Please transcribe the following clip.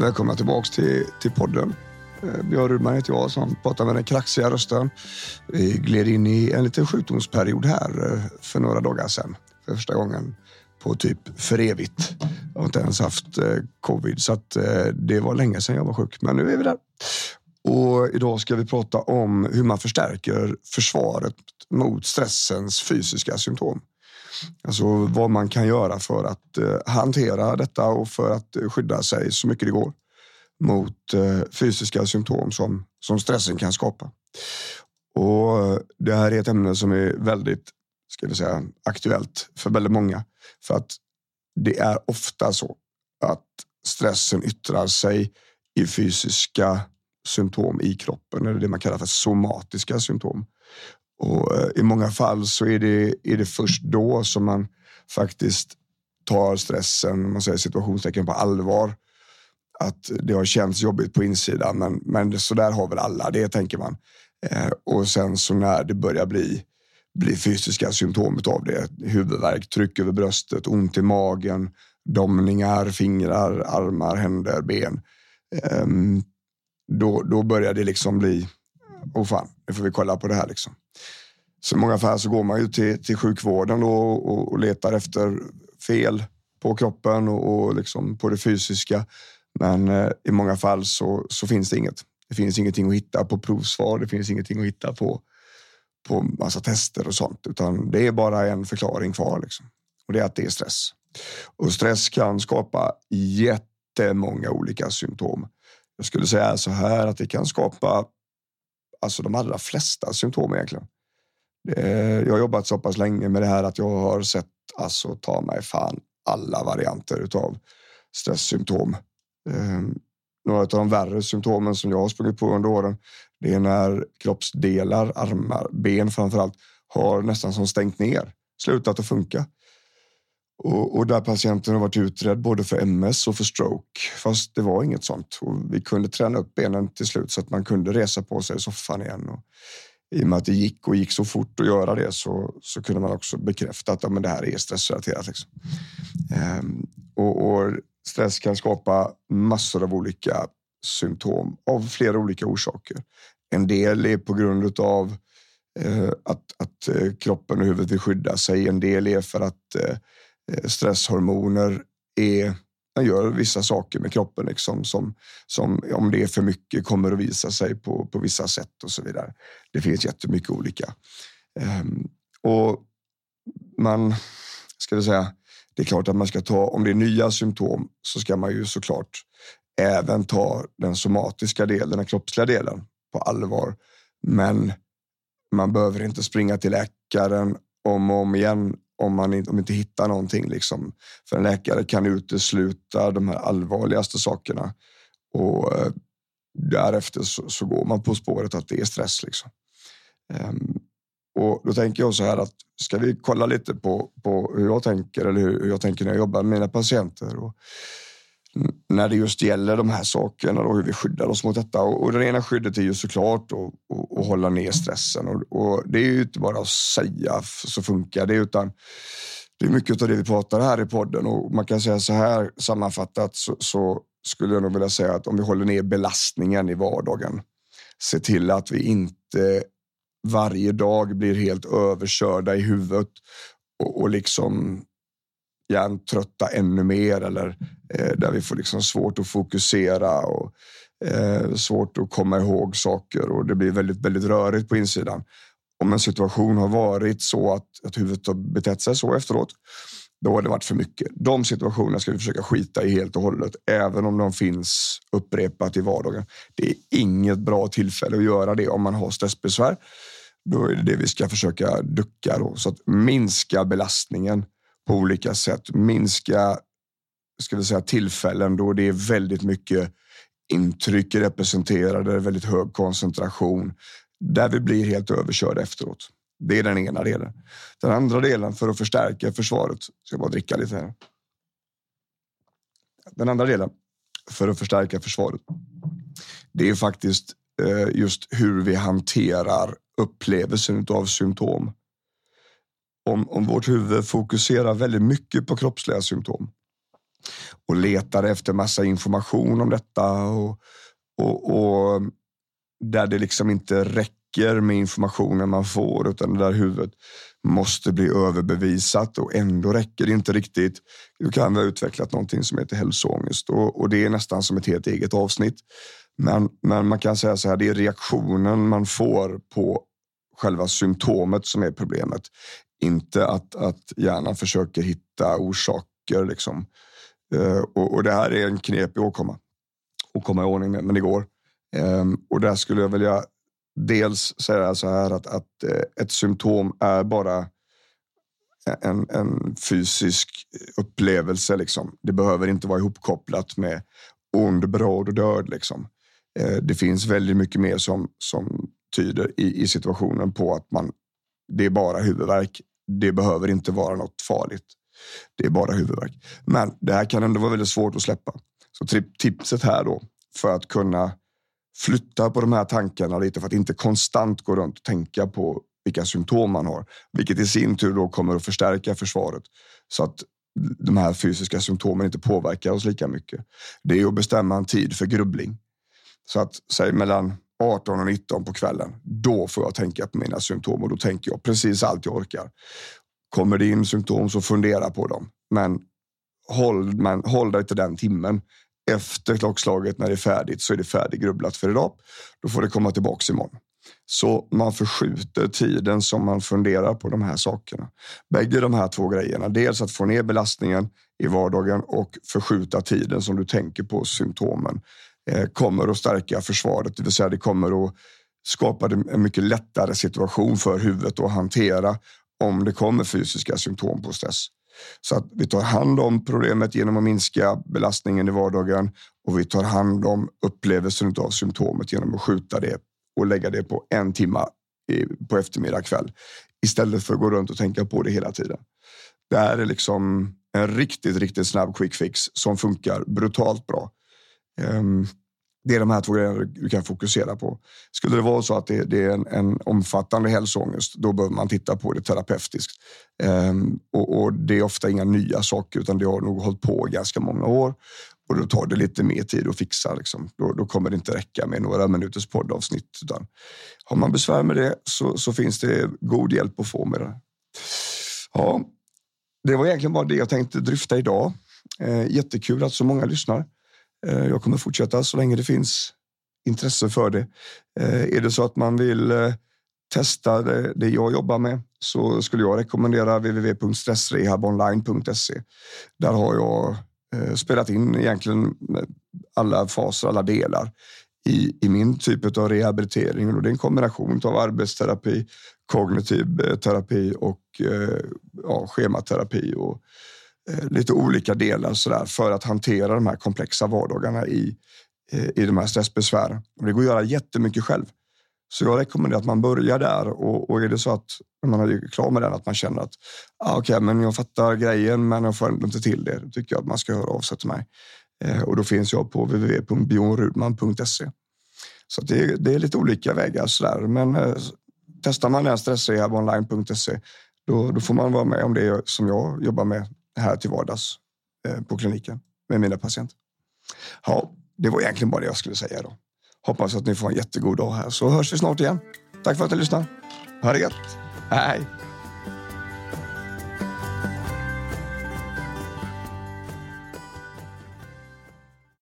Välkomna tillbaks till, till podden. Eh, Björn Rudman heter jag som pratar med den kraxiga rösten. Vi gled in i en liten sjukdomsperiod här eh, för några dagar sedan. För första gången på typ för evigt. Jag har inte ens haft eh, covid så att det var länge sedan jag var sjuk. Men nu är vi där. Och idag ska vi prata om hur man förstärker försvaret mot stressens fysiska symptom. Alltså vad man kan göra för att eh, hantera detta och för att eh, skydda sig så mycket det går mot eh, fysiska symptom som, som stressen kan skapa. Och eh, det här är ett ämne som är väldigt ska vi säga, aktuellt för väldigt många. För att det är ofta så att stressen yttrar sig i fysiska symptom i kroppen, eller det man kallar för somatiska symptom. Och eh, I många fall så är det, är det först då som man faktiskt tar stressen, man säger situationstecken på allvar. Att det har känts jobbigt på insidan, men, men så där har väl alla det, tänker man. Eh, och sen så när det börjar bli, bli fysiska symptom av det, huvudvärk, tryck över bröstet, ont i magen, domningar, fingrar, armar, händer, ben. Eh, då, då börjar det liksom bli, oh fan, nu får vi kolla på det här liksom. Så i många fall så går man ju till, till sjukvården och, och, och letar efter fel på kroppen och, och liksom på det fysiska. Men eh, i många fall så, så finns det inget. Det finns ingenting att hitta på provsvar. Det finns ingenting att hitta på på massa tester och sånt, utan det är bara en förklaring kvar liksom. och det är att det är stress. Och stress kan skapa jättemånga olika symptom. Jag skulle säga så här att det kan skapa alltså de allra flesta symptom egentligen. Eh, jag har jobbat så pass länge med det här att jag har sett alltså ta mig fan alla varianter av stresssymptom. Ehm, några av de värre symptomen som jag har sprungit på under åren, det är när kroppsdelar, armar, ben framför allt, har nästan som stängt ner, slutat att funka. Och, och, där patienten har varit utredd både för MS och för stroke, fast det var inget sånt. Och vi kunde träna upp benen till slut så att man kunde resa på sig i soffan igen. Och i och med att det gick och gick så fort att göra det så, så kunde man också bekräfta att ja, men det här är stressrelaterat. Liksom. Ehm, och, och, stress kan skapa massor av olika symptom av flera olika orsaker. En del är på grund av eh, att, att eh, kroppen och huvudet vill skydda sig. En del är för att eh, Eh, stresshormoner är man gör vissa saker med kroppen liksom, som, som om det är för mycket kommer att visa sig på, på vissa sätt och så vidare. Det finns jättemycket olika. Um, och man ska jag säga, det är klart att man ska ta, om det är nya symptom så ska man ju såklart även ta den somatiska delen, den kroppsliga delen på allvar. Men man behöver inte springa till läkaren om och om igen om man inte, om inte hittar någonting. Liksom. För en läkare kan utesluta de här allvarligaste sakerna och eh, därefter så, så, går man på spåret att det är stress. Liksom. Um, och då tänker jag så här att ska vi kolla lite på, på hur jag tänker eller hur, hur jag tänker när jag jobbar med mina patienter. Och, när det just gäller de här sakerna och hur vi skyddar oss mot detta. Och, och det ena skyddet är ju såklart att hålla ner stressen. Och, och, det är ju inte bara att säga så funkar det, utan det är mycket av det vi pratar här i podden och man kan säga så här sammanfattat så, så skulle jag nog vilja säga att om vi håller ner belastningen i vardagen, se till att vi inte varje dag blir helt överkörda i huvudet och, och liksom hjärntrötta ännu mer eller eh, där vi får liksom svårt att fokusera och eh, svårt att komma ihåg saker och det blir väldigt, väldigt rörigt på insidan. Om en situation har varit så att, att huvudet har betett sig så efteråt, då har det varit för mycket. De situationerna ska vi försöka skita i helt och hållet, även om de finns upprepat i vardagen. Det är inget bra tillfälle att göra det om man har stressbesvär. Då är det det vi ska försöka ducka då, så att minska belastningen på olika sätt. Minska ska vi säga, tillfällen då det är väldigt mycket intryck representerade, väldigt hög koncentration där vi blir helt överkörda efteråt. Det är den ena delen. Den andra delen för att förstärka försvaret. Ska jag bara dricka lite här. Den andra delen för att förstärka försvaret. Det är faktiskt eh, just hur vi hanterar upplevelsen av symptom om, om vårt huvud fokuserar väldigt mycket på kroppsliga symptom och letar efter massa information om detta och, och, och där det liksom inte räcker med informationen man får utan där huvudet måste bli överbevisat och ändå räcker det inte riktigt. Då kan vi ha utvecklat någonting som heter hälsoångest och, och det är nästan som ett helt eget avsnitt. Men, men man kan säga så här, det är reaktionen man får på själva symptomet som är problemet. Inte att, att hjärnan försöker hitta orsaker. Liksom. Eh, och, och, det här är en knepig åkomma att komma i ordning med, men det går. Eh, och där skulle jag vilja dels säga så här att, att eh, ett symptom är bara en, en fysisk upplevelse. Liksom. Det behöver inte vara ihopkopplat med ond, bråd och död. Liksom. Eh, det finns väldigt mycket mer som, som tyder i, i situationen på att man, det är bara huvudvärk. Det behöver inte vara något farligt. Det är bara huvudvärk. Men det här kan ändå vara väldigt svårt att släppa. Så tipset här då för att kunna flytta på de här tankarna lite för att inte konstant gå runt och tänka på vilka symptom man har, vilket i sin tur då kommer att förstärka försvaret så att de här fysiska symptomen inte påverkar oss lika mycket. Det är att bestämma en tid för grubbling. Så att säg mellan 18 och 19 på kvällen. Då får jag tänka på mina symptom och då tänker jag precis allt jag orkar. Kommer det in symptom så fundera på dem. Men håll, men håll dig till den timmen. Efter klockslaget när det är färdigt så är det färdiggrubblat för idag. Då får det komma tillbaks imorgon. Så man förskjuter tiden som man funderar på de här sakerna. Bägge de här två grejerna. Dels att få ner belastningen i vardagen och förskjuta tiden som du tänker på symptomen Eh, kommer att stärka försvaret. Det vill säga det kommer att skapa en mycket lättare situation för huvudet att hantera om det kommer fysiska symptom på stress. Så att vi tar hand om problemet genom att minska belastningen i vardagen och vi tar hand om upplevelsen av symptomet genom att skjuta det och lägga det på en timme på eftermiddag kväll istället för att gå runt och tänka på det hela tiden. Det här är liksom en riktigt, riktigt snabb quick fix som funkar brutalt bra. Ehm, det är de här två grejerna du kan fokusera på. Skulle det vara så att det, det är en, en, omfattande hälsoångest, då behöver man titta på det terapeutiskt. Um, och, och, det är ofta inga nya saker, utan det har nog hållit på ganska många år. Och då tar det lite mer tid att fixa. Liksom. Då, då, kommer det inte räcka med några minuters poddavsnitt. Utan har man besvär med det så, så finns det god hjälp att få med det. Ja, det var egentligen bara det jag tänkte dryfta idag. Eh, jättekul att så många lyssnar. Eh, jag kommer fortsätta så länge det finns intresse för det. Eh, är det så att man vill eh, testa det, jag jobbar med så skulle jag rekommendera www.stressrehabonline.se. Där har jag spelat in egentligen alla faser, alla delar i, i min typ av rehabilitering. Och det är en kombination av arbetsterapi, kognitiv terapi och ja, schematerapi och Eh, lite olika delar så där, för att hantera de här komplexa vardagarna i, eh, i de här stressbesvären. det går att göra jättemycket själv. Så jag rekommenderar att man börjar där och, och är det så att när man är klar med den att man känner att ah, okej, okay, men jag fattar grejen, men jag får ändå inte till det. Då tycker jag att man ska höra av sig till mig. Eh, och då finns jag på www.bjornrudman.se. Så det, det, är lite olika vägar så där. Men eh, testar man den stressrehabonline.se då, då får man vara med om det som jag jobbar med här till vardags eh, på kliniken med mina patienter. Ja, det var egentligen bara det jag skulle säga då. Hoppas att ni får en jättegod dag här så hörs vi snart igen. Tack för att ni lyssnar. Ha det gött. Hej!